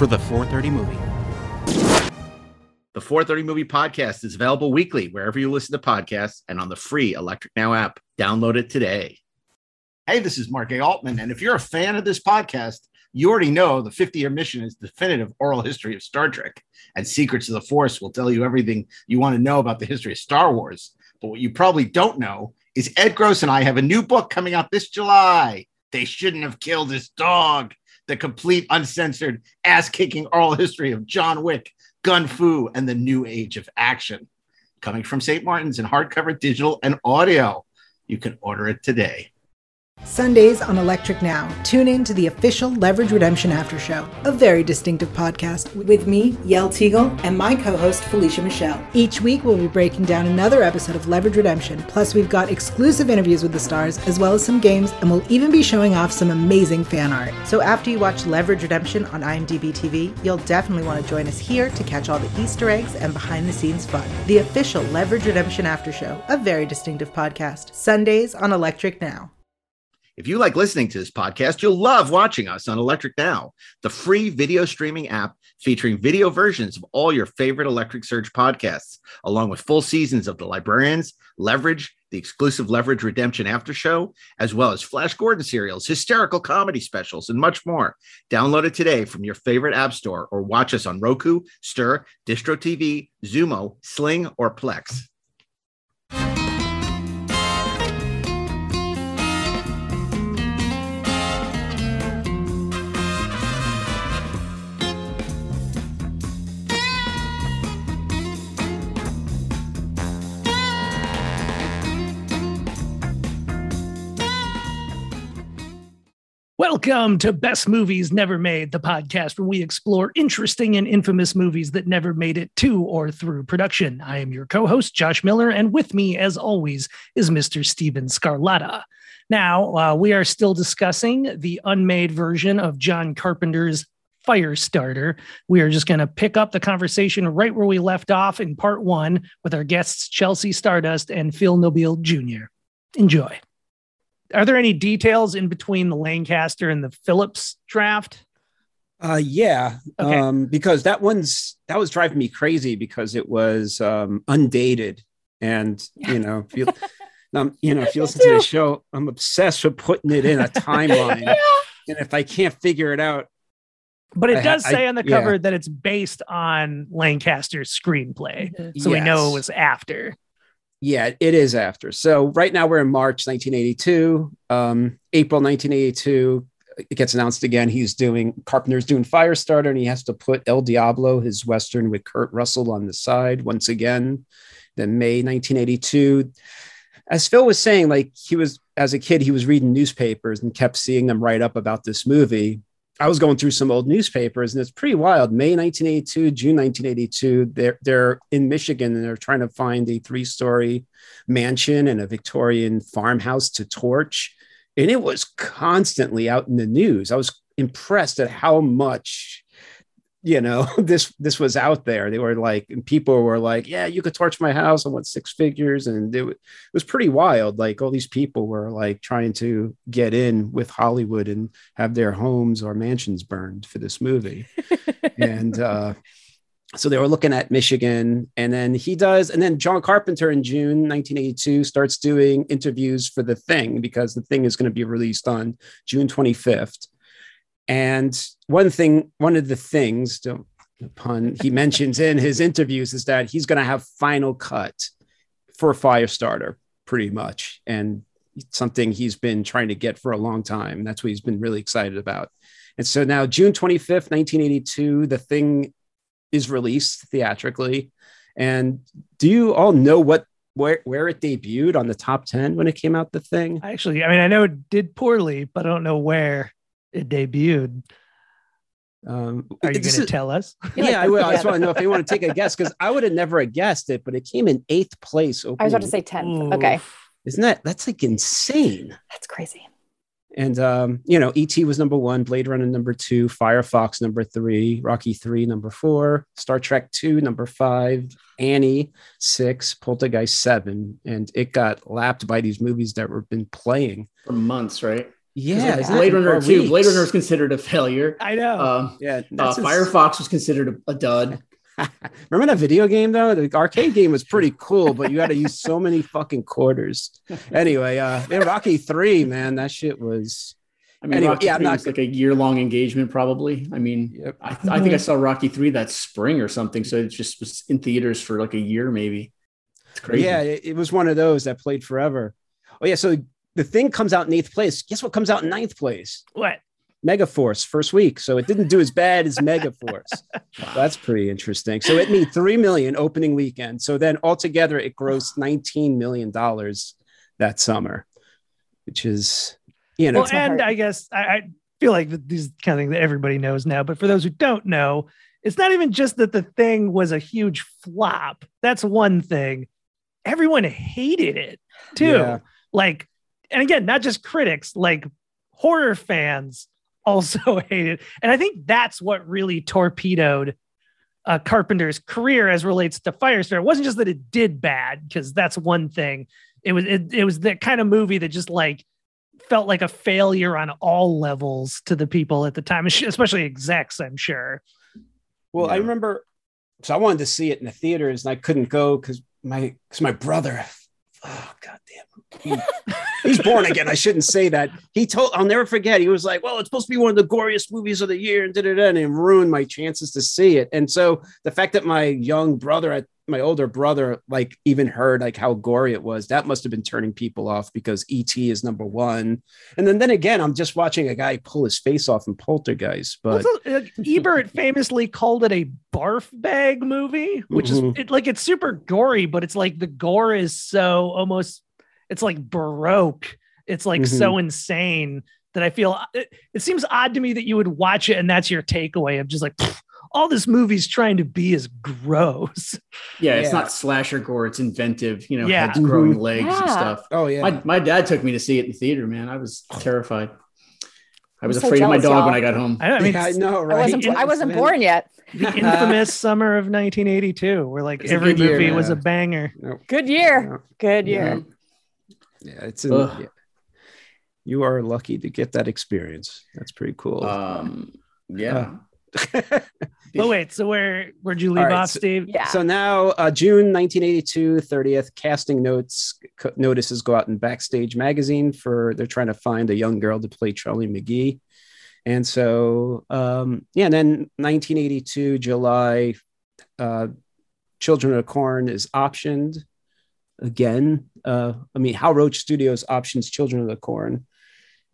for the 430 movie. The 430 Movie Podcast is available weekly wherever you listen to podcasts and on the free Electric Now app. Download it today. Hey, this is Mark A. Altman, and if you're a fan of this podcast, you already know the 50 year mission is definitive oral history of Star Trek, and Secrets of the Force will tell you everything you want to know about the history of Star Wars. But what you probably don't know is Ed Gross and I have a new book coming out this July. They shouldn't have killed his dog. The complete, uncensored, ass kicking oral history of John Wick, Gun Fu, and the new age of action. Coming from St. Martin's in hardcover, digital, and audio. You can order it today. Sundays on Electric Now. Tune in to the official Leverage Redemption After Show, a very distinctive podcast with me, Yel Teagle, and my co host, Felicia Michelle. Each week, we'll be breaking down another episode of Leverage Redemption. Plus, we've got exclusive interviews with the stars, as well as some games, and we'll even be showing off some amazing fan art. So, after you watch Leverage Redemption on IMDb TV, you'll definitely want to join us here to catch all the Easter eggs and behind the scenes fun. The official Leverage Redemption After Show, a very distinctive podcast. Sundays on Electric Now. If you like listening to this podcast, you'll love watching us on Electric Now, the free video streaming app featuring video versions of all your favorite Electric Surge podcasts, along with full seasons of The Librarians, Leverage, the exclusive Leverage Redemption After Show, as well as Flash Gordon serials, hysterical comedy specials, and much more. Download it today from your favorite app store or watch us on Roku, Stirr, Distro TV, Xumo, Sling, or Plex. Welcome to Best Movies Never Made, the podcast where we explore interesting and infamous movies that never made it to or through production. I am your co host, Josh Miller, and with me, as always, is Mr. Steven Scarlatta. Now, uh, we are still discussing the unmade version of John Carpenter's Firestarter. We are just going to pick up the conversation right where we left off in part one with our guests, Chelsea Stardust and Phil Nobile Jr. Enjoy are there any details in between the Lancaster and the Phillips draft? Uh, yeah, Okay. um, because that one's that was driving me crazy because it was um, undated, and you know, if you, um, you know, if you listen to the show, I'm obsessed with putting it in a timeline, and if I can't figure it out, But it ha- does I- say on the yeah. cover that it's based on Lancaster's screenplay. So we know it was after. Yeah, it is after. So right now we're in March 1982. Um, April 1982, it gets announced again. He's doing Carpenter's doing Firestarter, and he has to put El Diablo, his western with Kurt Russell, on the side once again. Then May 1982. As Phil was saying, like he was as a kid, he was reading newspapers and kept seeing them write up about this movie. I was going through some old newspapers and it's pretty wild. May 1982, June 1982, they're, they're in Michigan and they're trying to find a three story mansion and a Victorian farmhouse to torch. And it was constantly out in the news. I was impressed at how much, you know, this this was out there. They were like, and people were like, yeah, you could torch my house. I want six figures. And it, it was pretty wild. Like all these people were like trying to get in with Hollywood and have their homes or mansions burned for this movie. and uh, so they were looking at Michigan, and then he does, and then John Carpenter in June 1982 starts doing interviews for The Thing because The Thing is going to be released on June 25th. And one thing, one of the things, pun, he mentions in his interviews is that he's going to have Final Cut for Firestarter, pretty much, and something he's been trying to get for a long time. That's what he's been really excited about. And so now, June 25th, 1982, the thing is released theatrically. And do you all know what where where it debuted on the top 10 when it came out the thing? Actually, I mean, I know it did poorly, but I don't know where it debuted. Um, Are you going to tell us? Yeah, I will. I just want to know if you want to take a guess because I would have never guessed it, but it came in eighth place. I was about to say 10th. Okay. Isn't that that's like insane? That's crazy. And um, you know, ET was number one, Blade Runner number two, Firefox number three, Rocky three number four, Star Trek two number five, Annie six, Poltergeist seven, and it got lapped by these movies that were been playing. for months, right? 'Cause, Yeah, like, isn't Blade Runner or two. Blade weeks. Runner was considered a failure. I know. Um, Yeah, uh, that's Firefox was considered a, a dud. Remember that video game though? The arcade game was pretty cool, but you had to use so many fucking quarters. Anyway, uh, yeah, Rocky three, man, that shit was. I mean, Anyway, Rocky yeah, three not- was like a year long engagement, probably. I mean, Yep. I, I think I saw Rocky three that spring or something. So it just was in theaters for like a year, maybe. It's crazy. Yeah, it, it was one of those that played forever. Oh yeah, so the thing comes out in eighth place. Guess what comes out in ninth place? what? Megaforce first week, so it didn't do as bad as Megaforce. That's pretty interesting. So it made three million opening weekend. So then altogether, it grossed nineteen million dollars that summer, which is you know Well, and I guess I, I feel like these kind of things that everybody knows now. But for those who don't know, it's not even just that the thing was a huge flop. That's one thing. Everyone hated it too. Yeah. Like, and again, not just critics, like horror fans also hated. And I think that's what really torpedoed uh, Carpenter's career as relates to Firestarter. It wasn't just that it did bad, because that's one thing. It was it, it was that kind of movie that just like felt like a failure on all levels to the people at the time, especially execs, I'm sure. Well, I remember, so I wanted to see it in the theaters, and I couldn't go because my because my brother. Oh goddamn, he, he's born again. I shouldn't say that. He told I'll never forget. He was like, "Well, it's supposed to be one of the goriest movies of the year," and da da da, and it ruined my chances to see it. And so the fact that my young brother, my older brother, like even heard like how gory it was, that must have been turning people off because ET is number one. And then then again, I'm just watching a guy pull his face off in Poltergeist, but. Also, uh, Ebert famously called it a barf bag movie, which Mhm. is it, like it's super gory, but it's like the gore is so almost it's like baroque. It's like so insane that I feel it, it seems odd to me that you would watch it and that's your takeaway of just like all this movie's trying to be is gross. Yeah, it's Yeah. not slasher gore. It's inventive. You know, Yeah. heads growing Mhm. legs and stuff. Oh yeah. My, my dad took me to see it in the theater, man. I was terrified. I was I'm so afraid of my jealous, dog y'all. when I got home. I, I mean, yeah, I know, I right? wasn't I wasn't born yet. the infamous summer of 1982, where like It's every good year, movie was yeah. a banger. Good year. Good year. Yeah, it's in, yeah. you are lucky to get that experience. That's pretty cool. Um, yeah. But wait, so where where'd you leave All right, off, so- Steve? Yeah. So now, uh, June 1982, 30th, casting notes co- notices go out in Backstage magazine for they're trying to find a young girl to play Charlie McGee. And so, um, yeah, and then 1982, July, uh, Children of Corn is optioned again. Uh, I mean, Hal Roach Studios options Children of the Corn.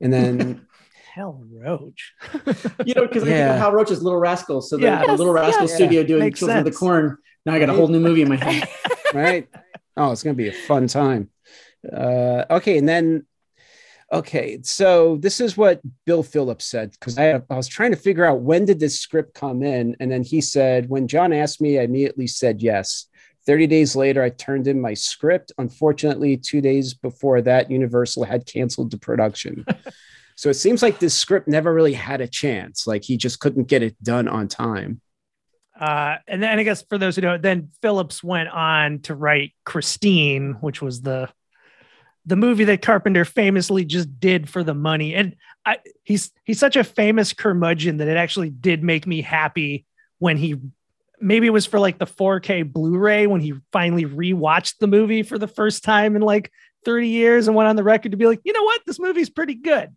And then, Hell, Roach. You know, because I think Yeah. of Hal Roach's Little Rascals. So the, Yeah. the Little Yes, Rascal yes. studio doing Makes Children of the Corn. Now I got a whole new movie in my head. right? Oh, it's going to be a fun time. Uh, okay, and then okay, so this is what Bill Phillips said because I, I was trying to figure out when did this script come in, and then he said when John asked me, I immediately said yes. Thirty days later, I turned in my script. Unfortunately, two days before that, Universal had canceled the production. so it seems like this script never really had a chance. Like he just couldn't get it done on time. Uh, and then I guess for those who don't, then Phillips went on to write Christine, which was the the movie that Carpenter famously just did for the money. And I, he's he's such a famous curmudgeon that it actually did make me happy when he maybe it was for like the 4K Blu-ray when he finally rewatched the movie for the first time in like 30 years and went on the record to be like, you know what, this movie's pretty good.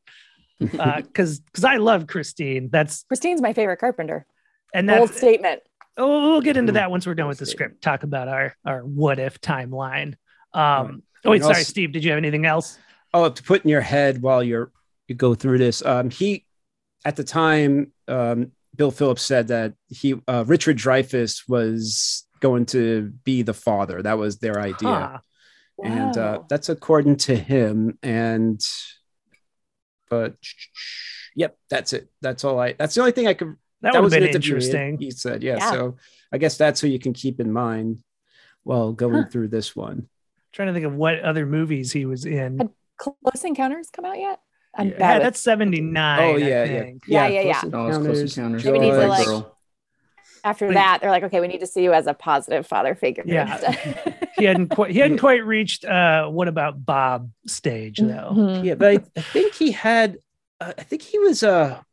Uh, cause because I love Christine. That's Christine's my favorite carpenter. and Bold that's statement. Oh, we'll get into Mm. that once we're done with the script. Talk about our our what if timeline. Um, oh, wait, sorry, Steve. Did you have anything else? oh to put in your head while you're you go through this um he at the time um bill phillips said that he uh, richard dreyfuss was going to be the father that was their idea Huh. and uh, that's according to him and but yep that's it that's all i that's the only thing i could That, would was been interesting. he said yeah, Yeah. so i guess that's who you can keep in mind while going Huh. through this one trying to think of what other movies he was in. Had Close Encounters come out yet? I'm Yeah. Yeah, that's 79. oh I yeah yeah think. Yeah, yeah, yeah. Close it's Close Encounters, Encounters. Maybe need to, Jaws. like- After But- that, they're like, okay, we need to see you as a positive father figure. Yeah. He hadn't quite he hadn't quite reached uh what about Bob stage though. Mhm. yeah, but I, I think he had. Uh, I think he was. Uh, s-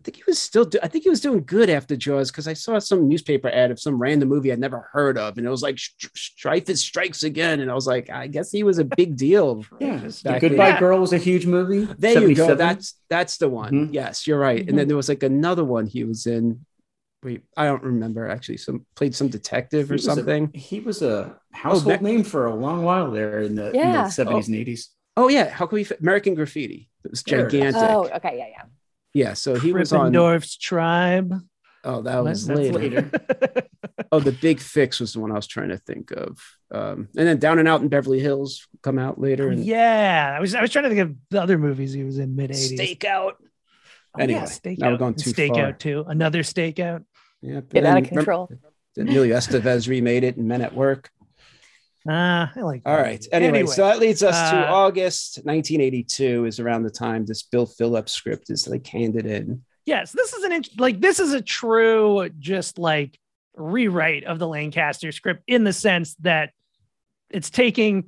I think he was still. Do, I think he was doing good after Jaws because I saw some newspaper ad of some random movie I'd never heard of, and it was like Dreyfuss strikes again, and I was like, I guess he was a big deal. Yeah, Back The then. Goodbye Girl was a huge movie. There you go. That's that's the one. Mhm. Yes, you're right. And then there was like another one he was in. Wait, I don't remember actually. Some played some detective He or was a- something. he was a household that- name for a long while there in the, in Yeah. the 70s and 80s. Oh yeah, how can we? f- American Graffiti. It was gigantic. Oh, okay, yeah, yeah. Yeah, so he was on. Dorf's tribe. Oh, that was later. later. Oh, the Big Fix was the one I was trying to think of. Um, and then Down and Out in Beverly Hills come out later. and Oh, yeah, I was I was trying to think of the other movies he was in mid 80s. Stakeout. Oh, Anyway, yeah, stakeout. now we're going And too stakeout far. too. Another stakeout. Yeah, but Get out of control. remember- Emilio Estevez remade it in Men at Work. Ah, I like. All right. right. Anyway, so that leads us to uh, August 1982 is around the time this Bill Phillips script is like handed in. yes, this is an int- like this is a true just like rewrite of the Lancaster script in the sense that it's taking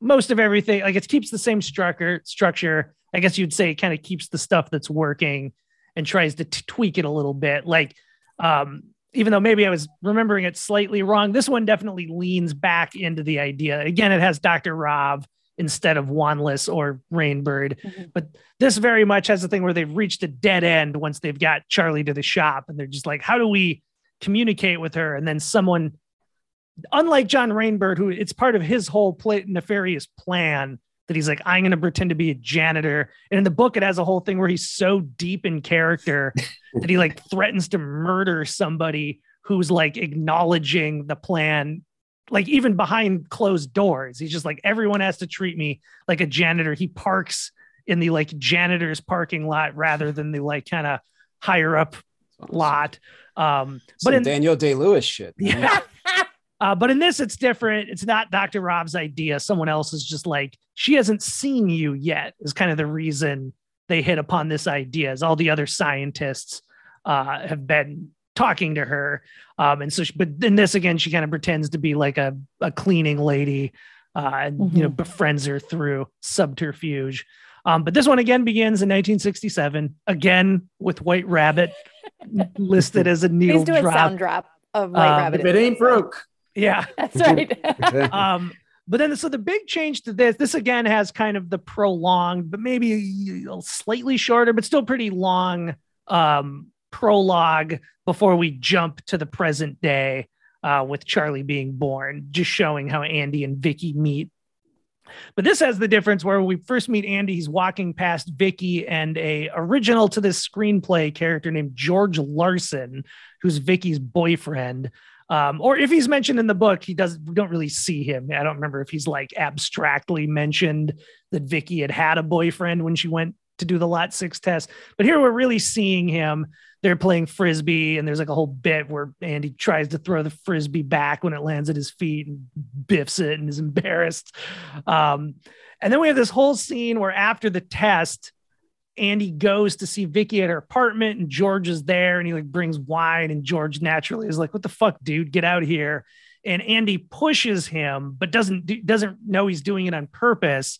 most of everything like it keeps the same structure structure. I guess you'd say it kind of keeps the stuff that's working and tries to t- tweak it a little bit. Like um even though maybe I was remembering it slightly wrong, this one definitely leans back into the idea. Again, it has Dr. Rob instead of Wanless or Rainbird. Mhm. But this very much has the thing where they've reached a dead end once they've got Charlie to the shop and they're just like, how do we communicate with her? And then someone, unlike John Rainbird, who it's part of his whole play, nefarious plan that he's like, I'm going to pretend to be a janitor. And in the book, it has a whole thing where he's so deep in character that he like threatens to murder somebody who's like acknowledging the plan like even behind closed doors he's just like everyone has to treat me like a janitor he parks in the like janitor's parking lot rather than the like kind of higher up lot um But but in Daniel Day Lewis shit. man. yeah. Uh, but in this, it's different. It's not Dr. Rob's idea. Someone else is just like, she hasn't seen you yet, is kind of the reason they hit upon this idea, as all the other scientists uh, have been talking to her. Um, and so, she, but in this, again, she kind of pretends to be like a, a cleaning lady uh, and, you know, befriends her through subterfuge. Um, but this one again begins in 1967, again with White Rabbit listed as a needle Please do a drop. sound drop of White Um, Rabbit. If it ain't broke, Yeah. That's right. um but then so the big change to this this again has kind of the prolonged but maybe a slightly shorter but still pretty long um prologue before we jump to the present day uh with charlie being born just showing how andy and vicky meet. But this has the difference where we first meet andy he's walking past vicky and a original to this screenplay character named george larson who's vicky's boyfriend um, or if he's mentioned in the book, he does. We don't really see him. I don't remember if he's like abstractly mentioned that Vicky had had a boyfriend when she went to do the Lot Six test. But here we're really seeing him. They're playing frisbee, and there's like a whole bit where Andy tries to throw the frisbee back when it lands at his feet and biffs it and is embarrassed. Um, and then we have this whole scene where after the test, Andy goes to see Vicky at her apartment and George is there and he like brings wine and George naturally is like, what the fuck, dude, get out here. And Andy pushes him, but doesn't, doesn't know he's doing it on purpose.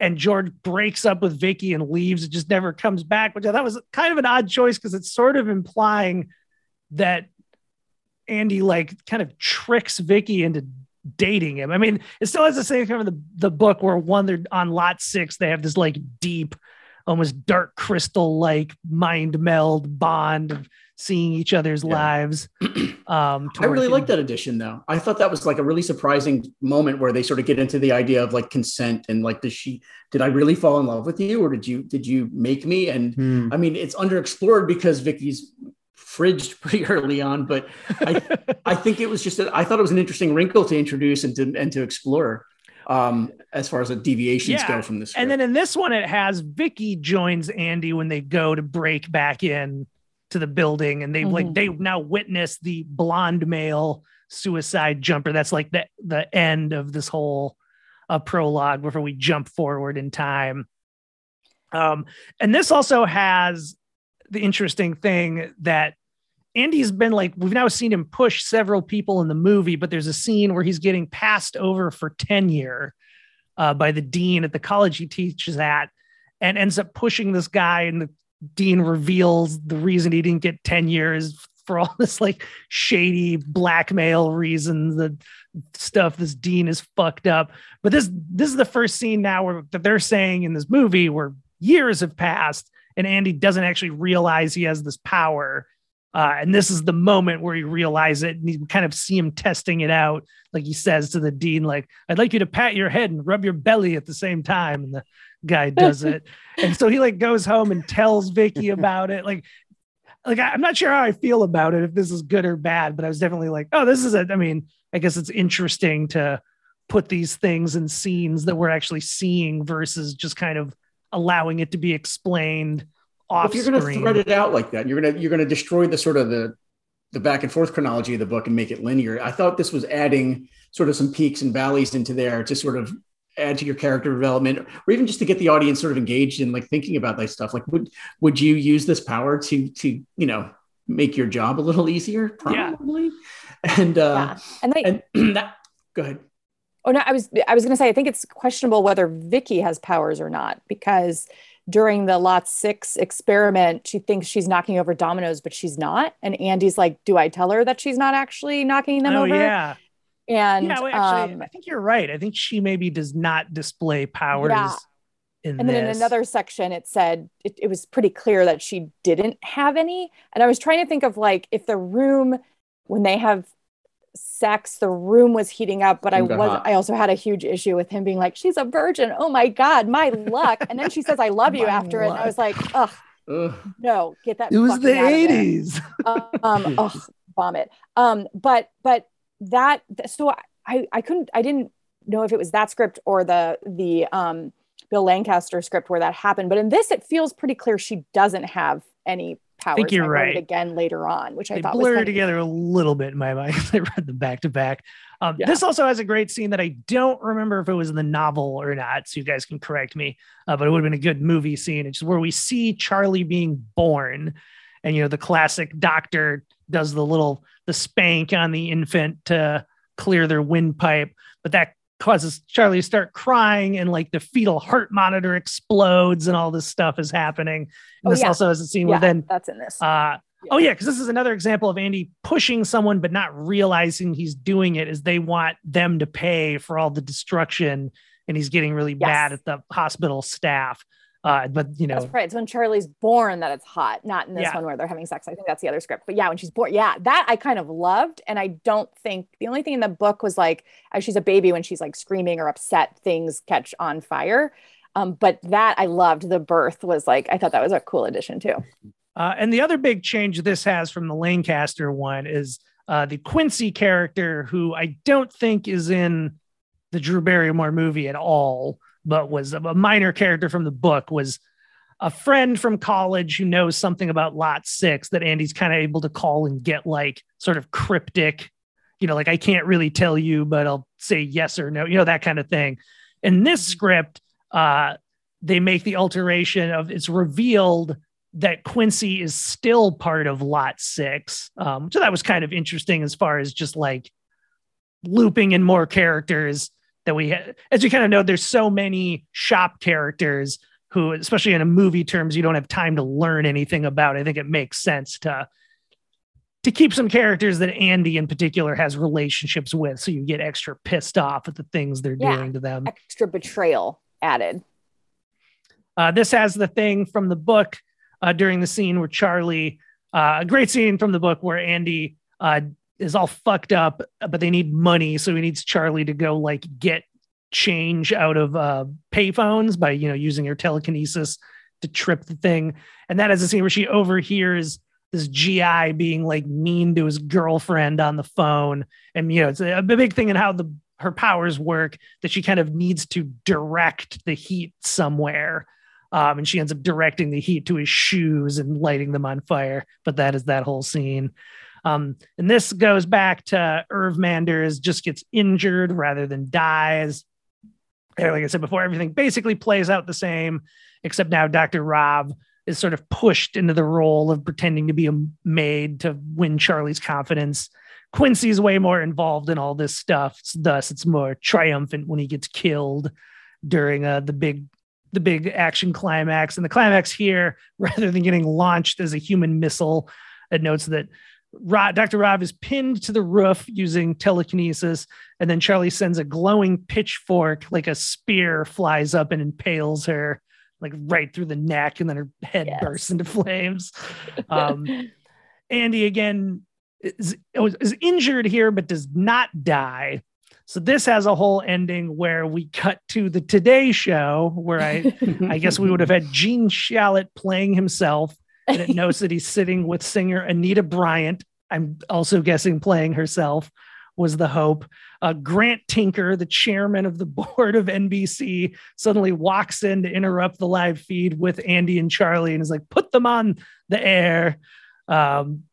And George breaks up with Vicky and leaves. It just never comes back, which I thought was kind of an odd choice because it's sort of implying that Andy like kind of tricks Vicky into dating him. I mean, it still has the same kind of the, the book where one, they're on lot six, they have this like deep almost dark crystal like mind meld bond of seeing each other's Yeah. lives. Um, I really like that addition though. I thought that was like a really surprising moment where they sort of get into the idea of like consent and like does she did I really fall in love with you or did you did you make me? And Hmm. I mean it's underexplored because Vicky's fridged pretty early on, but I I think it was just a, I thought it was an interesting wrinkle to introduce and to and to explore um as far as the deviations Yeah, go from this. And then in this one, it has Vicky joins Andy when they go to break back in to the building, and they like Mhm. they now witness the blonde male suicide jumper. That's like the the end of this whole uh, prologue before we jump forward in time. Um, and this also has the interesting thing that Andy's been like, we've now seen him push several people in the movie, but there's a scene where he's getting passed over for tenure uh, by the dean at the college he teaches at and ends up pushing this guy. And the dean reveals the reason he didn't get tenure is for all this like shady blackmail reasons, the stuff this dean is fucked up. But this this is the first scene now where that they're saying in this movie where years have passed and Andy doesn't actually realize he has this power. Uh, and this is the moment where he realizes it and you kind of see him testing it out. Like he says to the dean, like, I'd like you to pat your head and rub your belly at the same time. And the guy does it. and so he like goes home and tells Vicky about it. Like, like I- I'm not sure how I feel about it, if this is good or bad, but I was definitely like, oh, this is i mean, I guess it's interesting to put these things in scenes that we're actually seeing versus just kind of allowing it to be explained off if you're going to thread it out like that, you're going to you're going to destroy the sort of the the back and forth chronology of the book and make it linear. I thought this was adding sort of some peaks and valleys into there to sort of add to your character development, or even just to get the audience sort of engaged in like thinking about that stuff. Like, would would you use this power to to you know make your job a little easier? Yeah. Probably. And uh, yeah. And they, and that go ahead. Oh no, I was I was going to say I think it's questionable whether Vicky has powers or not because during the Lot 6 experiment she thinks she's knocking over dominoes but she's not and Andy's like do I tell her that she's not actually knocking them oh, over? yeah. And yeah, well, actually, um, I think you're right. I think she maybe does not display powers Yeah. in and then in another section it said it, it was pretty clear that she didn't have any and I was trying to think of like if the room when they have sex the room was heating up but I Room got was hot. I also had a huge issue with him being like she's a virgin oh my god my luck and then she says I love you My after it and I was like ugh Ugh. no get that it was the out of 80s. um ugh, vomit um but but that so i i couldn't i didn't know if it was that script or the the um bill lancaster script where that happened but in this it feels pretty clear she doesn't have any powers think you're I right. again later on which i they thought was blur kind of- together a little bit in my mind. I read them back to back. Um, Yeah. This also has a great scene that I don't remember if it was in the novel or not, so you guys can correct me. Uh, but it would have been a good movie scene. It's where we see Charlie being born, and you know the classic doctor does the little the spank on the infant to clear their windpipe, but that causes Charlie to start crying, and like the fetal heart monitor explodes, and all this stuff is happening. And Oh, this yeah. also has a scene yeah where then that's in this uh, Oh yeah, because this is another example of Andy pushing someone but not realizing he's doing it. Is they want them to pay for all the destruction, and he's getting really Yes. mad at the hospital staff. Uh, but you know, That's right. It's when Charlie's born that it's hot, not in this Yeah. one where they're having sex. I think that's the other script. But yeah, when she's born, yeah, that I kind of loved. And I don't think the only thing in the book was like as she's a baby when she's like screaming or upset, things catch on fire. Um, but that I loved. The birth was like I thought that was a cool addition too. Uh, and the other big change this has from the Lancaster one is uh, the Quincy character, who I don't think is in the Drew Barrymore movie at all, but was a minor character from the book, was a friend from college who knows something about Lot Six that Andy's kind of able to call and get like sort of cryptic, you know, like I can't really tell you, but I'll say yes or no, you know, that kind of thing. In this script, uh, they make the alteration of it's revealed that Quincy is still part of Lot Six. Um, so that was kind of interesting as far as just like looping in more characters that we had. As you kind of know, there's so many shop characters who, especially in a movie terms, you don't have time to learn anything about. I think it makes sense to to keep some characters that Andy in particular has relationships with, so you get extra pissed off at the things they're Yeah. doing to them. Extra betrayal added. Uh, this has the thing from the book uh, during the scene where Charlie, uh, a great scene from the book where Andy uh, is all fucked up, but they need money, so he needs Charlie to go like get change out of uh, payphones by you know using her telekinesis to trip the thing. And that is a scene where she overhears this GI being like mean to his girlfriend on the phone. And you know, it's a, a big thing in how the her powers work that she kind of needs to direct the heat somewhere. Um, and she ends up directing the heat to his shoes and lighting them on fire. But that is that whole scene. Um, and this goes back to Irv Manders just gets injured rather than dies. Like I said before, everything basically plays out the same, except now Dr. Rob is sort of pushed into the role of pretending to be a maid to win Charlie's confidence. Quincy's way more involved in all this stuff. Thus, it's more triumphant when he gets killed during uh, the big the big action climax. And the climax here, rather than getting launched as a human missile, it notes that Rob, Dr. Rob is pinned to the roof using telekinesis, and then Charlie sends a glowing pitchfork, like a spear, flies up and impales her, like right through the neck, and then her head yes. bursts into flames. Um, Andy again is, is injured here, but does not die. So this has a whole ending where we cut to the Today Show, where I, I guess we would have had Gene Shalit playing himself, and it knows that he's sitting with singer Anita Bryant. I'm also guessing playing herself was the hope. Uh, Grant Tinker, the chairman of the board of NBC, suddenly walks in to interrupt the live feed with Andy and Charlie and is like, put them on the air. Um,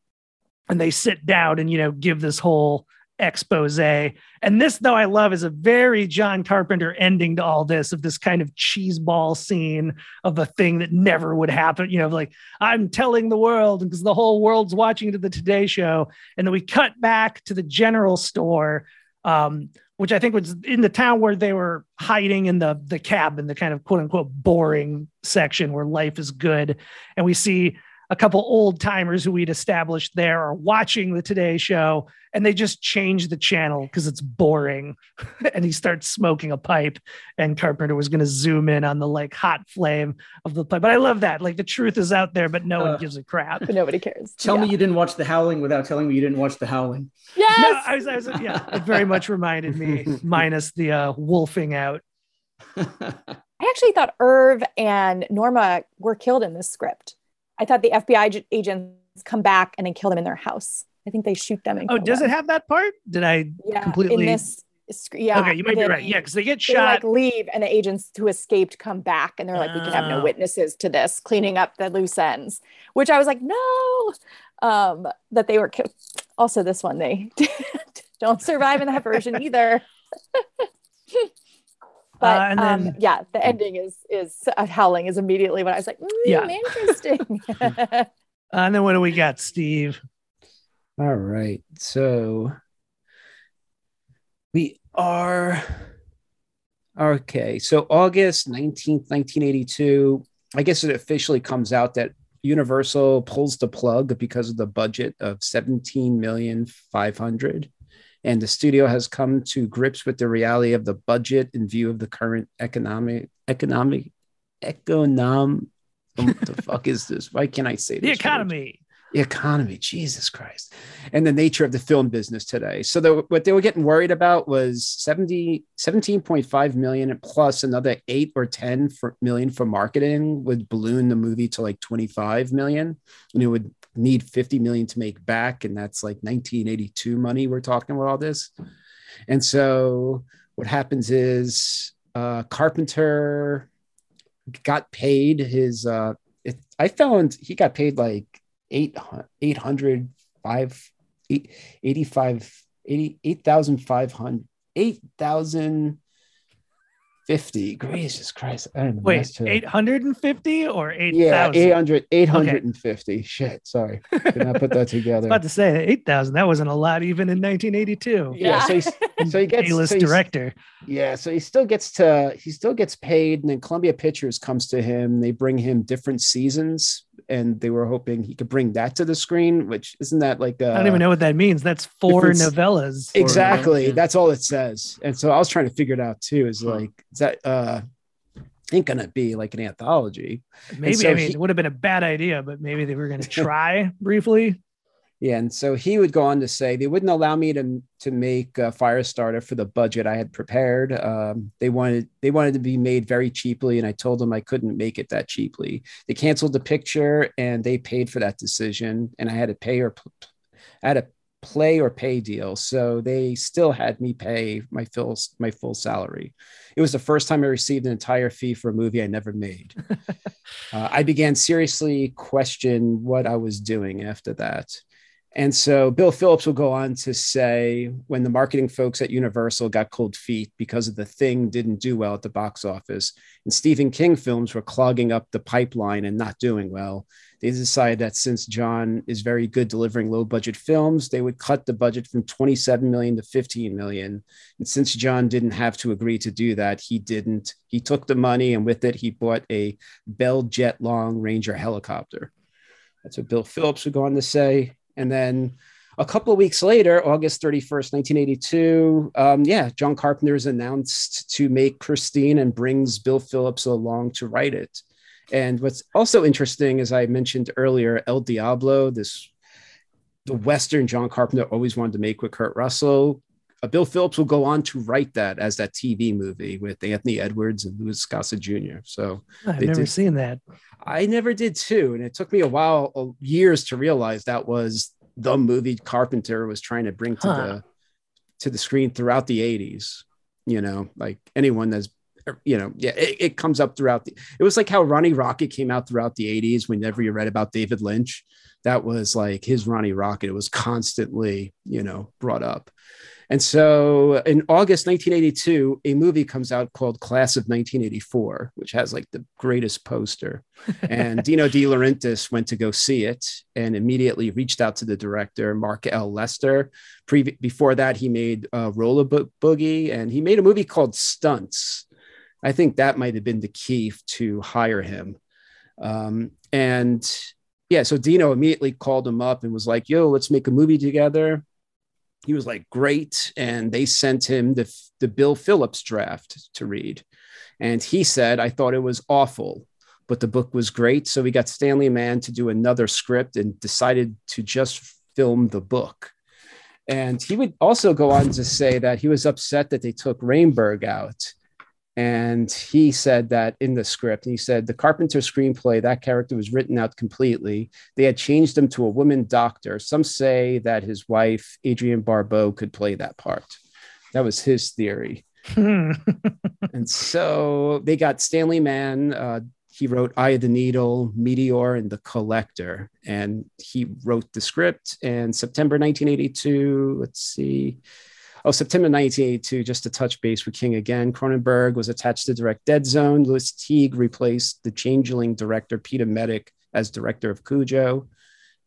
and they sit down and, you know, give this whole expose. And this, though, I love is a very John Carpenter ending to all this of this kind of cheeseball scene of a thing that never would happen. You know, like I'm telling the world because the whole world's watching to the Today Show. And then we cut back to the general store. Um, which I think was in the town where they were hiding in the the cabin, the kind of quote unquote boring section where life is good. And we see a couple old timers who we'd established there are watching the Today Show, and they just change the channel because it's boring. and he starts smoking a pipe, and Carpenter was going to zoom in on the like hot flame of the pipe. But I love that. Like the truth is out there, but no uh, one gives a crap. But nobody cares. Tell yeah. me you didn't watch The Howling without telling me you didn't watch The Howling. Yes. No, I was, I was, yeah, it very much reminded me, minus the uh, wolfing out. I actually thought Irv and Norma were killed in this script. I thought the FBI agents come back and then kill them in their house. I think they shoot them. oh, does them. it have that part? Did I yeah, completely? In this, yeah. Okay, you might be right. Yeah, because they get they shot. Like leave, and the agents who escaped come back, and they're like, "We can have no ah. witnesses to this, cleaning up the loose ends." Which I was like, "No," um, that they were killed. Also, this one they don't survive in that version either. But uh, and then, um, yeah, the ending is is uh, howling is immediately when I was like, mm, yeah, interesting. uh, and then what do we got, Steve? All right, so we are okay. So August nineteenth, nineteen eighty two. I guess it officially comes out that Universal pulls the plug because of the budget of seventeen million five hundred and the studio has come to grips with the reality of the budget in view of the current economic economic econom what the fuck is this? Why can't i say the economy. The economy jesus christ. And the nature of the film business today. So the, what they were getting worried about was 70 17.5 million plus another 8 or 10 for, million for marketing would balloon the movie to like 25 million. And it would need 50 million to make back and that's like 1982 money we're talking about all this. And so what happens is uh, carpenter got paid his uh, it, i found he got paid like 8 800 5 8, 85 8500 8000 50 gracious christ. I don't know wait 850 or 8 yeah 800 850 okay. shit sorry. Did not put that together? About to say 8000 that wasn't a lot even in 1982 yeah, yeah so, he, so he gets A-list so director. Yeah so he still gets to he still gets paid and then columbia pictures comes to him. They bring him different seasons and they were hoping he could bring that to the screen which isn't that like I don't even know what that means. That's four novellas. Exactly. that's all it says. And so i was trying to figure it out too is like is that uh ain't gonna be like an anthology. Maybe so I mean he- it would have been a bad idea, but maybe they were going to try briefly. Yeah, and so he would go on to say they wouldn't allow me to to make uh, Firestarter for the budget I had prepared. Um, they wanted they wanted to be made very cheaply, and I told them I couldn't make it that cheaply. They canceled the picture, and they paid for that decision, and I had to pay or I had a play or pay deal, so they still had me pay my full my full salary. It was the first time I received an entire fee for a movie I never made. uh, I began seriously question what I was doing after that. And so Bill Phillips will go on to say when the marketing folks at Universal got cold feet because of the thing didn't do well at the box office and Stephen King films were clogging up the pipeline and not doing well, they decided that since John is very good delivering low budget films, they would cut the budget from 27 million to 15 million. And since John didn't have to agree to do that, he didn't. He took the money and with it, he bought a Bell Jet Long Ranger helicopter. That's what Bill Phillips would go on to say. And then a couple of weeks later, August 31st, 1982, um, yeah, John Carpenter is announced to make Christine and brings Bill Phillips along to write it. And what's also interesting, as I mentioned earlier, El Diablo, this the Western John Carpenter always wanted to make with Kurt Russell. Uh, Bill Phillips will go on to write that as that TV movie with Anthony Edwards and Louis Gossett Jr. So I've never did- seen that. I never did too. And it took me a while, uh, years to realize that was the movie Carpenter was trying to bring to Huh. the to the screen throughout the 80s. You know, like anyone that's you know, yeah, it, it comes up throughout the it was like how Ronnie Rocket came out throughout the 80s whenever you read about David Lynch. That was like his Ronnie Rocket. It was constantly, you know, brought up. And so in August 1982, a movie comes out called Class of 1984, which has like the greatest poster. And Dino De Laurentiis went to go see it and immediately reached out to the director, Mark L. Lester. Pre- before that, he made uh, Roller Bo- Boogie and he made a movie called Stunts. I think that might have been the key to hire him. Um, and yeah, so Dino immediately called him up and was like, yo, let's make a movie together he was like great. And they sent him the, the bill phillips draft to read. And he said i thought it was awful but the book was great. So we got stanley mann to do another script and decided to just film the book. And he would also go on to say that he was upset that they took Rainbird out and he said that in the script he said the carpenter screenplay that character was written out completely. They had changed him to a woman doctor. Some say that his wife adrienne barbeau could play that part. That was his theory. And so they got stanley mann uh, he wrote eye of the needle meteor and the collector. And he wrote the script and september 1982 let's see Oh, September 1982, just to touch base with King again. Cronenberg was attached to direct Dead Zone. Lewis Teague replaced the changeling director Peter Medak as director of Cujo.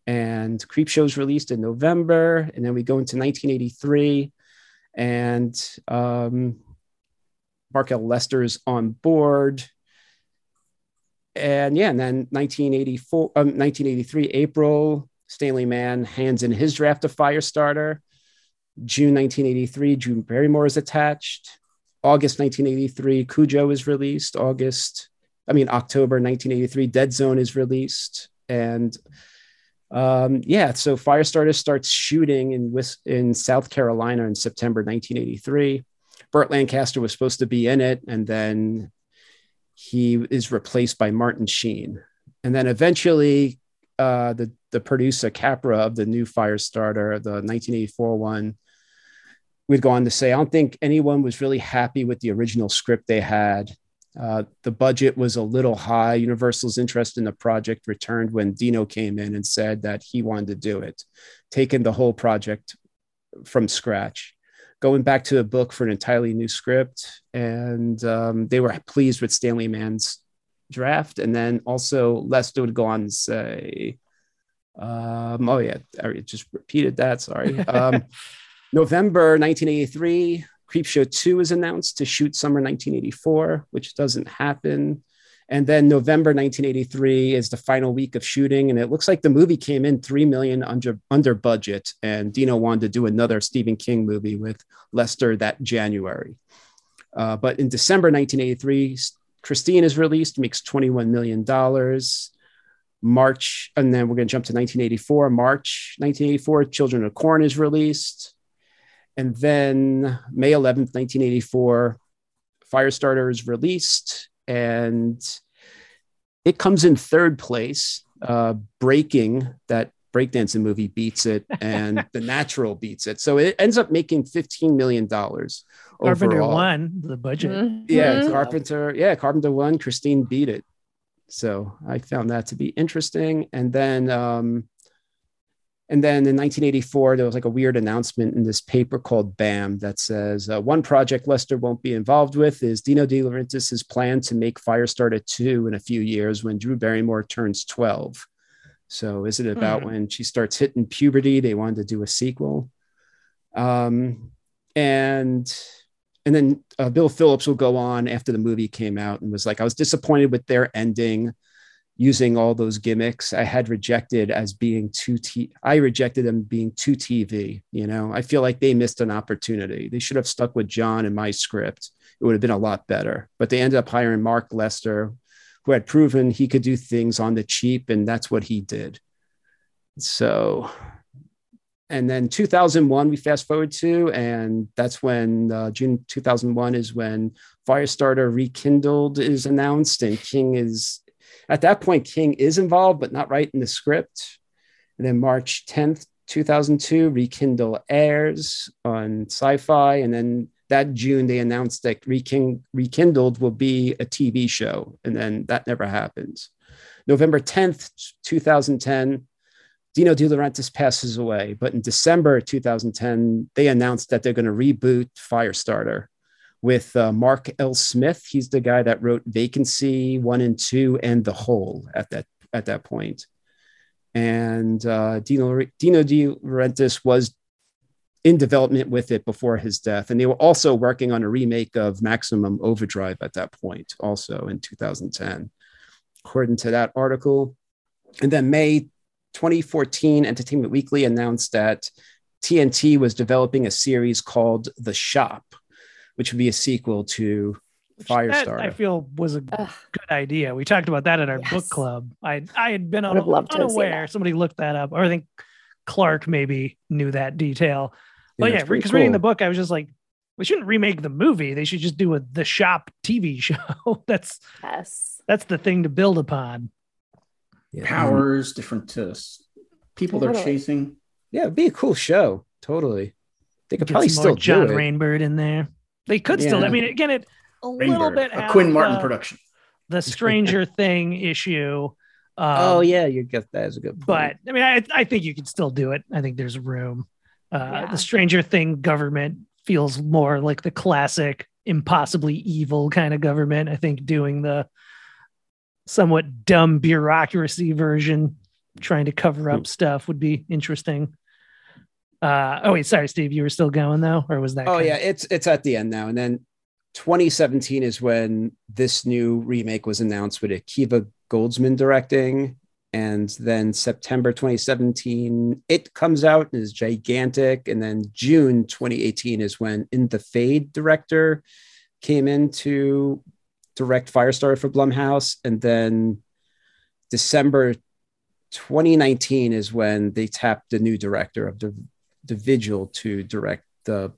And Creepshow was released in November. And then we go into 1983. And um, Mark L. Lester's on board. And yeah, and then 1984, um, 1983, April, Stanley Mann hands in his draft of Firestarter. June 1983, Drew Barrymore is attached. August 1983, Cujo is released. August, I mean, October 1983, Dead Zone is released. And um, yeah, so Firestarter starts shooting in, in South Carolina in September 1983. Burt Lancaster was supposed to be in it, and then he is replaced by Martin Sheen. And then eventually, uh, the, the producer, Capra, of the new Firestarter, the 1984 one, would go on to say, I don't think anyone was really happy with the original script they had. Uh, the budget was a little high. Universal's interest in the project returned when Dino came in and said that he wanted to do it, taking the whole project from scratch, going back to the book for an entirely new script. And um, they were pleased with Stanley Mann's draft. And then also Lester would go on and say, um, oh, yeah, I just repeated that. Sorry. Um, November 1983, Creepshow 2 is announced to shoot summer 1984, which doesn't happen. And then November 1983 is the final week of shooting, and it looks like the movie came in three million under under budget. And Dino wanted to do another Stephen King movie with Lester that January. Uh, but in December 1983, Christine is released, makes $21 million. March, and then we're going to jump to 1984. March 1984, Children of Corn is released. And then May 11th, 1984, Firestarter is released. And it comes in third place. Uh, Breaking, that breakdancing movie, beats it, and The Natural beats it. So it ends up making $15 million. Carpenter overall. won the budget. Mhm. Yeah, Carpenter. Yeah, Carpenter won. Christine beat it. So I found that to be interesting. And then, um, and then in 1984, there was like a weird announcement in this paper called BAM that says uh, one project Lester won't be involved with is Dino De Laurentiis' plan to make Firestarter 2 in a few years when Drew Barrymore turns 12. So is it about Hmm. when she starts hitting puberty? They wanted to do a sequel. Um, and and then uh, Bill Phillips will go on after the movie came out and was like, I was disappointed with their ending using all those gimmicks. I had rejected as being too t. I rejected them being too TV. You know, I feel like they missed an opportunity. They should have stuck with John and my script. It would have been a lot better. But they ended up hiring Mark Lester, who had proven he could do things on the cheap, and that's what he did. So and then 2001 we fast forward to and that's when uh, june 2001 is when firestarter rekindled is announced and king is at that point king is involved but not writing the script. And then march 10th 2002 rekindle airs on sci-fi and then that june they announced that Rekin- rekindled will be a tv show and then that never happens november 10th 2010 Dino De Laurentiis passes away, but in December 2010, they announced that they're going to reboot Firestarter with uh, Mark L. Smith. He's the guy that wrote Vacancy One and Two and The Hole at that at that point. And uh, Dino Dino De Laurentiis was in development with it before his death, and they were also working on a remake of Maximum Overdrive at that point, also in 2010, according to that article. And then May 2014, Entertainment Weekly announced that TNT was developing a series called The Shop, which would be a sequel to That, Firestarter. I feel was a Ugh. good idea. We talked about that at our book club. I I had been un- loved to have seen unaware. Somebody looked that up, or I think Clark maybe knew that detail. But yeah, because reading cool. the book, I was just like, we shouldn't remake the movie. They should just do a the shop TV show. that's Yes. that's the thing to build upon. Yeah. powers, different uh, s- people they're chasing. Yeah, it'd be a cool show. Totally. They could Get probably still more John do it. Rainbird in there. They could still. I mean, again, it a little bit a has Quinn Martin the, production. the Stranger Thing issue. Um, oh yeah, you get that as a good point. but I mean, I, I think you can still do it. I think there's room. Uh, Yeah. The Stranger Thing government feels more like the classic, impossibly evil kind of government. I think doing the somewhat dumb bureaucracy version, trying to cover Hmm. up stuff, would be interesting. Uh, oh wait, sorry, Steve, you were still going though, or was that? oh yeah, of- it's it's at the end now. And then 2017 is when this new remake was announced with Akiva Goldsman directing. And then September 2017, it comes out and is gigantic. And then June 2018 is when In the Fade director came in to direct Firestarter for Blumhouse. And then December 2019 is when they tapped the new director of the, the Vigil to direct the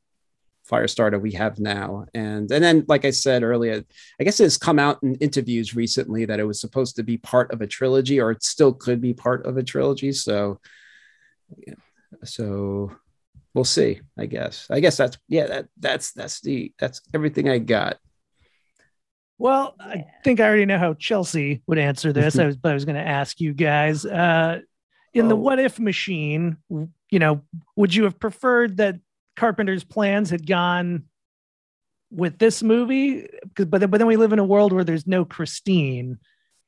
Firestarter we have now. And and then, like I said earlier, I guess it's come out in interviews recently that it was supposed to be part of a trilogy, or it still could be part of a trilogy. So, yeah, so we'll see. I guess. I guess that's yeah. That that's that's the that's everything I got. Well, I think I already know how Chelsea would answer this. I was, but I was going to ask you guys. Uh, in the Oh. what if machine, you know, would you have preferred that Carpenter's plans had gone with this movie? 'Cause- But then, but then we live in a world where there's no Christine,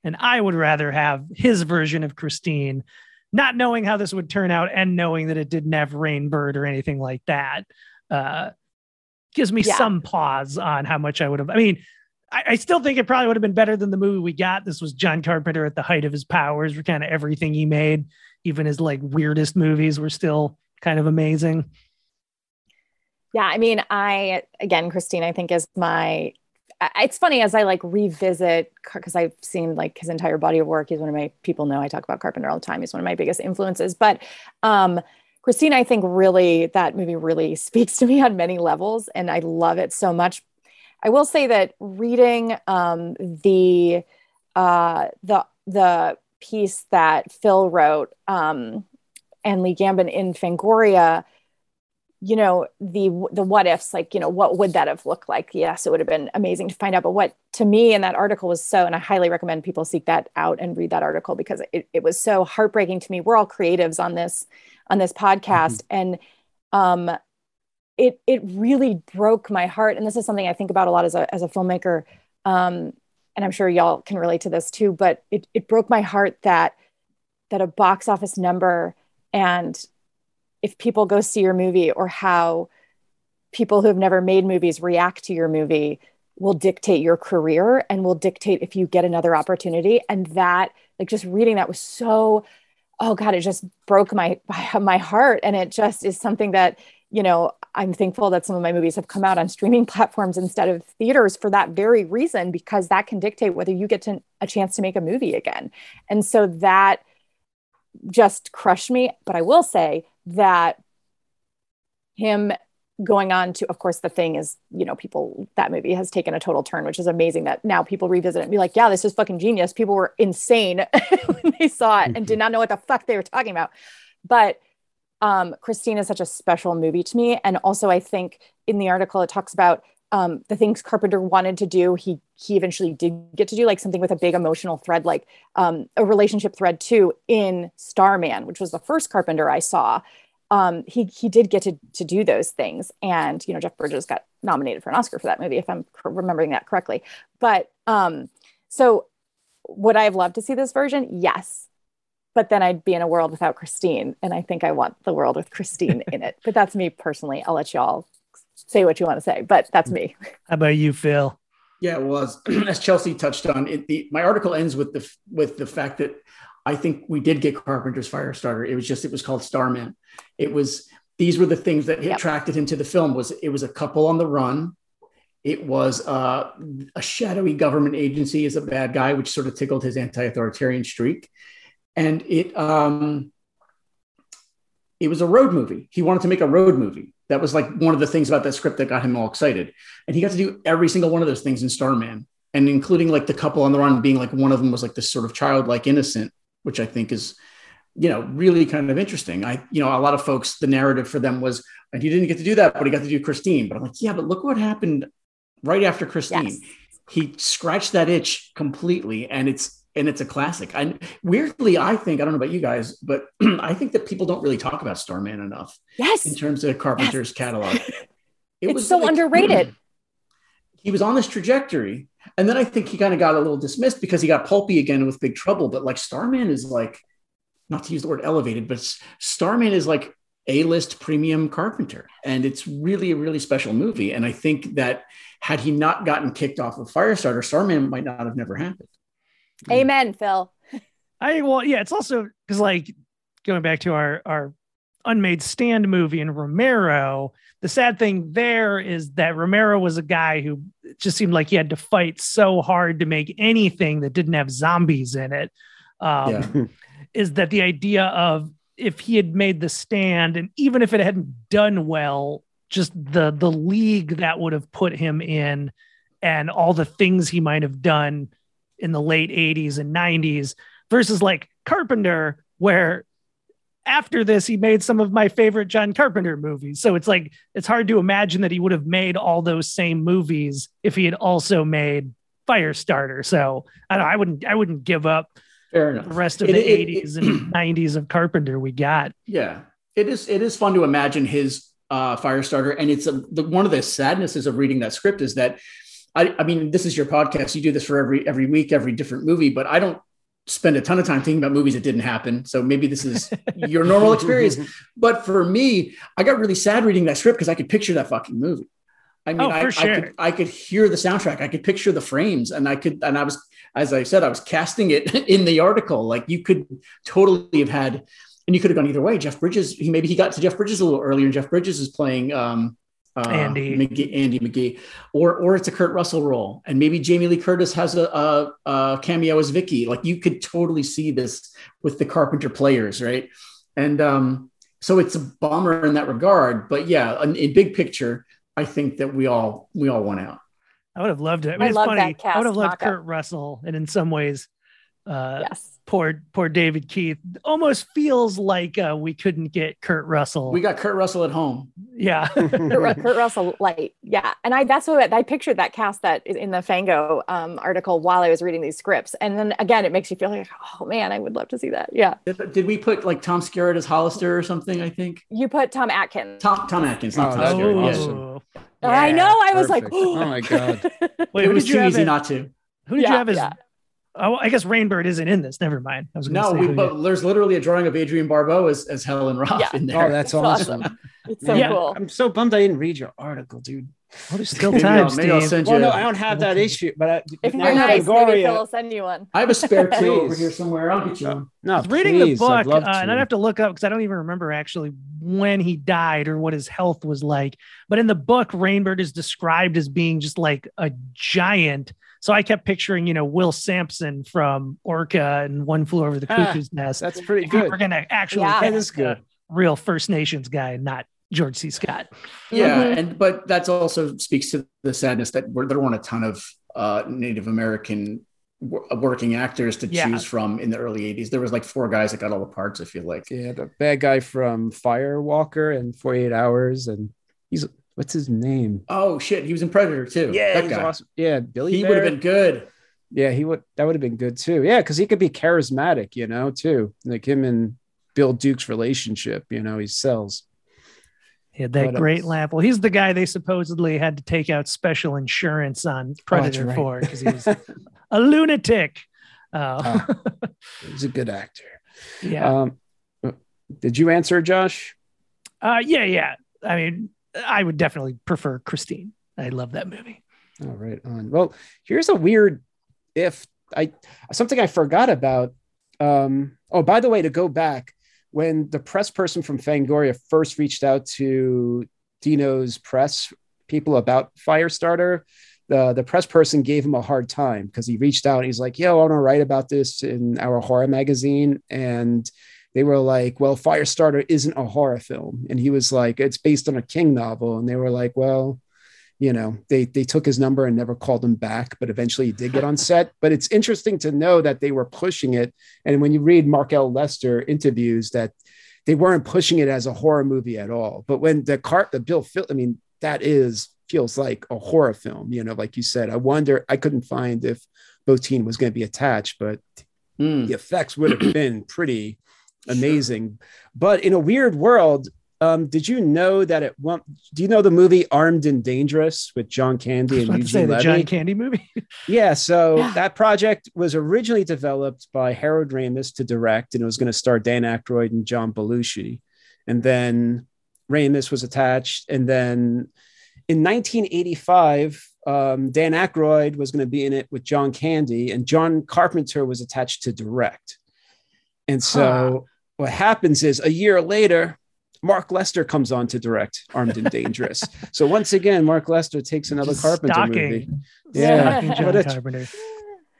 and I would rather have his version of Christine, not knowing how this would turn out and knowing that it didn't have Rainbird or anything like that. Uh, gives me Yeah. some pause on how much I would have. I mean, I, I still think it probably would have been better than the movie we got. This was John Carpenter at the height of his powers, kind of everything he made, even his like weirdest movies were still kind of amazing. Yeah, I mean, I again, Christine, I think is my it's funny as I like revisit because I've seen like his entire body of work. He's one of my people know I talk about Carpenter all the time. He's one of my biggest influences. But um, Christine, I think really that movie really speaks to me on many levels, and I love it so much. I will say that reading um, the uh, the the piece that Phil wrote um, and Lee Gambin in Fangoria you know the the what ifs like you know what would that have looked like yes it would have been amazing to find out but what to me in that article was so and i highly recommend people seek that out and read that article because it, it was so heartbreaking to me we're all creatives on this on this podcast mm-hmm. and um it it really broke my heart. And this is something i think about a lot as a as a filmmaker um and i'm sure y'all can relate to this too but it, it broke my heart that that a box office number and if people go see your movie or how people who have never made movies react to your movie will dictate your career and will dictate if you get another opportunity. And that like just reading that was so oh god it just broke my my heart. And it just is something that you know i'm thankful that some of my movies have come out on streaming platforms instead of theaters for that very reason because that can dictate whether you get to, a chance to make a movie again. And so that just crushed me. But i will say that him going on to of course the thing is you know people that movie has taken a total turn which is amazing that now people revisit it and be like yeah this is fucking genius. People were insane when they saw it and did mm-hmm. not know what the fuck they were talking about. But um, christine is such a special movie to me and also i think in the article it talks about um, the things carpenter wanted to do he he eventually did get to do like something with a big emotional thread like um, a relationship thread too in starman which was the first carpenter i saw um, he he did get to to do those things, and you know Jeff Bridges got nominated for an Oscar for that movie, if I'm remembering that correctly. But um, so would I have loved to see this version? Yes, but then I'd be in a world without Christine, and I think I want the world with Christine in it. But that's me personally. I'll let y'all say what you want to say, but that's me. How about you, Phil? Yeah, well, as, as Chelsea touched on, it, the, my article ends with the with the fact that I think we did get Carpenter's Firestarter. It was just it was called Starman. It was these were the things that yep. attracted him to the film. Was it was a couple on the run. It was uh, a shadowy government agency as a bad guy, which sort of tickled his anti-authoritarian streak, and it um, it was a road movie. He wanted to make a road movie. That was like one of the things about that script that got him all excited, and he got to do every single one of those things in Starman, and including like the couple on the run being like one of them was like this sort of childlike innocent which I think is, you know, really kind of interesting. I, you know, a lot of folks, the narrative for them was, and he didn't get to do that, but he got to do Christine. But I'm like, yeah, but look what happened right after Christine. Yes. He scratched that itch completely, and it's and it's a classic. And weirdly, I think I don't know about you guys, but I think that people don't really talk about Starman enough. Yes, in terms of Carpenter's yes. catalog, it it's so like, underrated. He was on this trajectory, and then I think he kind of got a little dismissed because he got pulpy again with Big Trouble. But like Starman is like, not to use the word elevated, but Starman is like a list premium Carpenter. And it's really a really special movie. And I think that had he not gotten kicked off of Firestarter, Starman might not have never happened. Amen, Phil. I well, yeah, it's also because like going back to our our unmade stand movie in Romero, the sad thing there is that Romero was a guy who just seemed like he had to fight so hard to make anything that didn't have zombies in it. Um, yeah. is that the idea of if he had made the stand and even if it hadn't done well, just the the league that would have put him in and all the things he might have done in the late 80s and 90s versus like Carpenter, where after this, he made some of my favorite John Carpenter movies. So it's like it's hard to imagine that he would have made all those same movies if he had also made Firestarter. So I, I wouldn't I wouldn't give up Fair enough. the rest of it, the it, 80s it, and 90s of Carpenter we got. Yeah. It is it is fun to imagine his uh, Firestarter. And it's a, the, one of the sadnesses of reading that script is that I, I mean, this is your podcast. You do this for every every week, every different movie, but I don't spend a ton of time thinking about movies that didn't happen. So maybe this is your normal experience. But for me, I got really sad reading that script because I could picture that fucking movie. I mean, oh, I, sure. I, could, I could hear the soundtrack. I could picture the frames and I could, and I was, as I said, I was casting it in the article. Like you could totally have had, and you could have gone either way. Jeff Bridges, he maybe he got to Jeff Bridges a little earlier and Jeff Bridges is playing um, uh, Andy. McGee, Andy McGee, or or it's a Kurt Russell role, and maybe Jamie Lee Curtis has a, a, a cameo as Vicky. Like you could totally see this with the Carpenter players, right? And um, so it's a bummer in that regard. But yeah, in, in big picture, I think that we all we all won out. I would have loved it. I mean, I it's love funny. that cast I would have loved mock-up. Kurt Russell, and in some ways, uh, yes. Poor poor David Keith almost feels like uh, we couldn't get Kurt Russell. We got Kurt Russell at home. yeah, Kurt, Kurt Russell light. Yeah. And I that's what I pictured that cast that in the Fango um, article while I was reading these scripts. And then again, it makes you feel like, oh man, I would love to see that. Yeah. Did, did we put like Tom Skerritt as Hollister or something? I think You put Tom Atkins. Tom Tom Atkins, not Oh, Tom that'd be Skerritt. yeah. I know. I was like, perfect. oh my god. Wait, it who was did you too have easy as- not to. Who did Yeah, you have as? yeah. Oh, I guess Rainbird isn't in this. Never mind. I was No, say we, who you- but there's literally a drawing of Adrienne Barbeau as, as Helen Roth Yeah. in there. Oh, that's It's awesome. awesome. It's so Yeah. cool. I'm so bummed I didn't read your article, dude. What is still Maybe time, I'll- maybe I'll Steve? send Well, you. no, I don't have that issue, but I, If you're I have nice, maybe Phil will send you one. I have a spare two over here somewhere. I'll get you one. No, reading please, the I'd book, love uh, and I'd have to look up because I don't even remember actually when he died or what his health was like. But in the book, Rainbird is described as being just like a giant. So I kept picturing, you know, Will Sampson from Orca and One Flew Over the Ah, Cuckoo's Nest. That's pretty If good. We're gonna actually Yeah. That cast is good. a real First Nations guy, not George C. Scott. Yeah, Mhm. and but that's also speaks to the sadness that we're, there weren't a ton of uh, Native American w- working actors to Yeah. choose from in the early '80s. There was like four guys that got all the parts. I feel like. Yeah, the bad guy from Firewalker and 48 Hours, and he's what's his name? Oh shit, he was in Predator too. Yeah, that he's guy. awesome. Yeah, Billy. He would have been good. Yeah, he would. That would have been good too. Yeah, because he could be charismatic, you know, too. Like him and Bill Duke's relationship. You know, he sells. He had that What great else? laugh. Well, he's the guy they supposedly had to take out special insurance on Predator right. for because he was a lunatic. Uh, He's a good actor. yeah. Um, did you answer, Josh? Uh, yeah, yeah. I mean, I would definitely prefer Christine. I love that movie. All right. On. Well, here's a weird if I something I forgot about. Um, oh, by the way, to go back when the press person from Fangoria first reached out to Dino's press people about Firestarter, the the press person gave him a hard time because he reached out. And he's like, "Yo, I want to write about this in our horror magazine," and they were like, "Well, Firestarter isn't a horror film," and he was like, "It's based on a King novel," and they were like, "Well." you know they they took his number and never called him back but eventually he did get on set. But it's interesting to know that they were pushing it. And when you read mark l. Lester interviews that they weren't pushing it as a horror movie at all. But when the cart the bill Phil, i mean that is feels like a horror film you know like you said. I wonder i couldn't find if Bottin was going to be attached but Hmm. the effects would have been pretty amazing but in a weird world um, did you know that it won't? Do you know the movie Armed and Dangerous with John Candy and to say Eugene the Levy? John Candy movie. Yeah, so Yeah. that project was originally developed by Harold Ramis to direct, and it was going to star Dan Aykroyd and John Belushi. And then Ramis was attached. And then in 1985, um, Dan Aykroyd was going to be in it with John Candy, and John Carpenter was attached to direct. And so what happens is a year later, Mark Lester comes on to direct Armed and Dangerous. so once again, Mark Lester takes another Just Carpenter stalking. movie. Yeah, what a, Carpenter.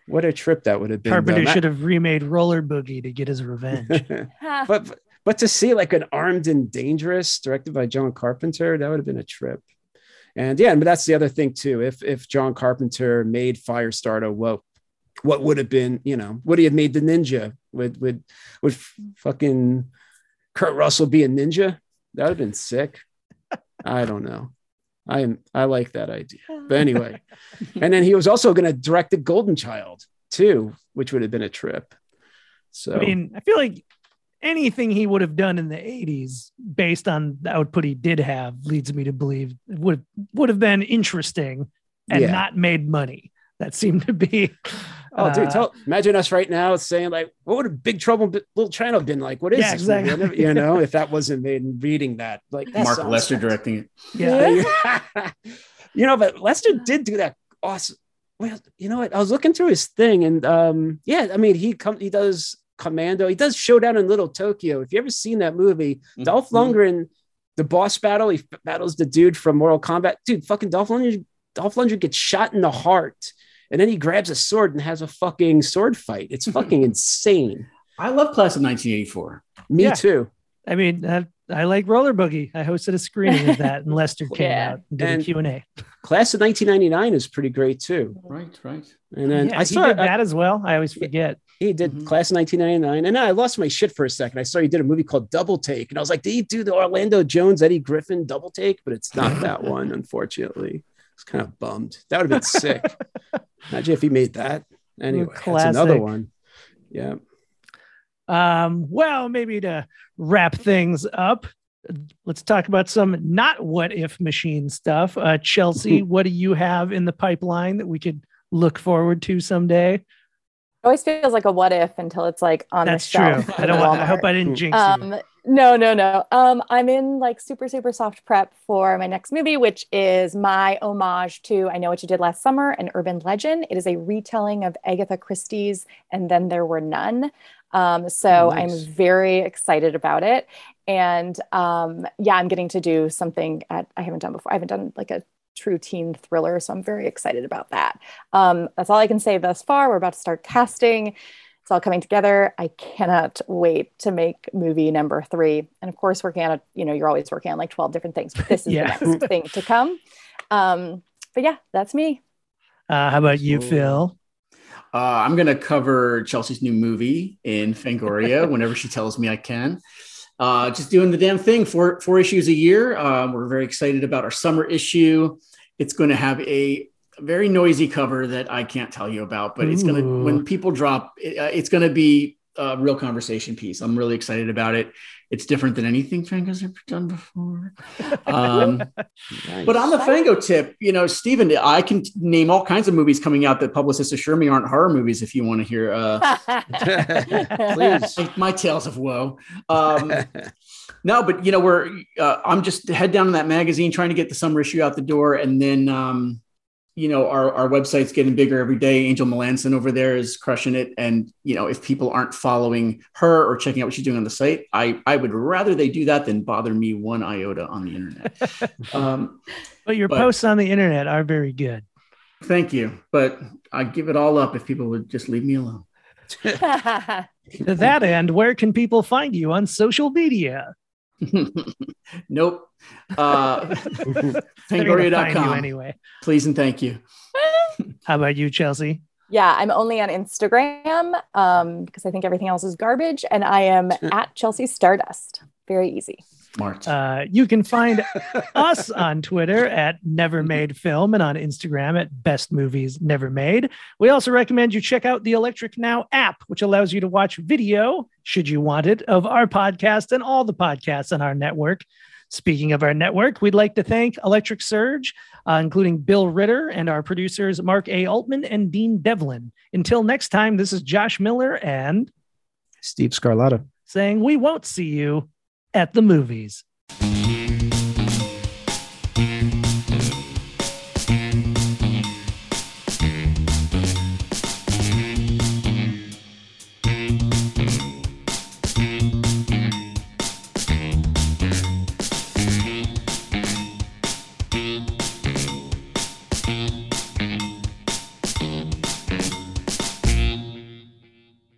what a trip that would have been. Carpenter though. should have remade Roller Boogie to get his revenge. but but to see like an armed and dangerous directed by John Carpenter, that would have been a trip. And yeah, but that's the other thing too. If if John Carpenter made Firestarter, what what would have been, you know, would he have made the ninja? Would would would fucking Kurt Russell be a ninja? That would have been sick. I don't know. I am I like that idea. But anyway, and then he was also going to direct the Golden Child too, which would have been a trip. So I mean, I feel like anything he would have done in the 80s based on the output he did have leads me to believe it would would have been interesting and Yeah. not made money. That seemed to be Oh, dude, uh, tell, imagine us right now saying like, what would a Big Trouble Little China been like? What is Yeah, this? exactly. movie? Never- You know, if that wasn't made and reading that, like that Mark Lester fantastic. directing it. yeah. you know, but Lester did do that awesome. Well, you know what? I was looking through his thing, and um, yeah, I mean, he come, he does Commando, he does Showdown in Little Tokyo. If you ever seen that movie, Dolph Mhm. Lundgren the boss battle. He battles the dude from Mortal Kombat. Dude, fucking Dolph Lundgren. Dolph Lundgren gets shot in the heart, and then he grabs a sword and has a fucking sword fight. It's fucking insane. I love Class of 1984. Me Yeah. too. I mean, uh, I like Roller Boogie. I hosted a screening of that, and Lester came Yeah. out and did And- a Q and A. Class of 1999 is pretty great too. Right, right. And then Yeah, I he saw did I- that as well. I always forget. He did Mhm. Class of 1999. And I lost my shit for a second. I saw he did a movie called Double Take. And I was like, did he do the Orlando Jones, Eddie Griffin Double Take? But it's not that one, unfortunately. It's kind of bummed. That would have been sick. Imagine if he made that. Anyway, that's another one. Yeah. Um, well, maybe to wrap things up, let's talk about some not what if machine stuff. Uh, Chelsea, what do you have in the pipeline that we could look forward to someday? It always feels like a what if until it's like on That's the true. I don't. Want, I hope I didn't jinx you. No, no, no. Um, I'm in like super, super soft prep for my next movie, which is my homage to I Know What You Did Last Summer, an urban legend. It is a retelling of Agatha Christie's And Then There Were None. Um, so nice. I'm very excited about it. And um, yeah, I'm getting to do something at, I haven't done before. I haven't done like a true teen thriller. So I'm very excited about that. Um, that's all I can say thus far. We're about to start casting. It's all coming together. I cannot wait to make movie number three. And of course, working on a, you know, you're always working on like 12 different things, but this is Yeah. the next thing to come. Um, but yeah, that's me. Uh, how about you, Phil? Uh, I'm going to cover Chelsea's new movie in Fangoria whenever she tells me I can. Uh, just doing the damn thing. Four four issues a year. Um, we're very excited about our summer issue. It's going to have a very noisy cover that I can't tell you about, but it's going to when people drop, it, uh, it's going to be a real conversation piece. I'm really excited about it. It's different than anything Fango's ever done before. Um, Nice. but on the Fango tip, you know, Stephen, I can name all kinds of movies coming out that publicists assure me aren't horror movies. If you want to hear uh, Please. my, my tales of woe, um, no, but you know, we're uh, I'm just head down in that magazine trying to get the summer issue out the door, and then um, you know, our our website's getting bigger every day. Angel Melanson over there is crushing it, and you know, if people aren't following her or checking out what she's doing on the site, I I would rather they do that than bother me one iota on the internet. um, But your But- posts on the internet are very good. Thank you, but I give it all up if people would just leave me alone. To that end, where can people find you on social media? nope. Uh, They're gonna find you Fangoria.com. anyway. Please and thank you. How about you, Chelsea? yeah, I'm only on Instagram um, because I think everything else is garbage. And I am at Chelsea Stardust. Very easy. Smart. Uh, you can find us on Twitter at Never Made Film and on Instagram at Best Movies Never Made. We also recommend you check out the Electric Now app, which allows you to watch video, should you want it, of our podcast and all the podcasts on our network. Speaking of our network, we'd like to thank Electric Surge, uh, including Bill Ritter and our producers Mark A. Altman and Dean Devlin. Until next time, this is Josh Miller and Steve Scarlatta. saying we won't see you at the movies.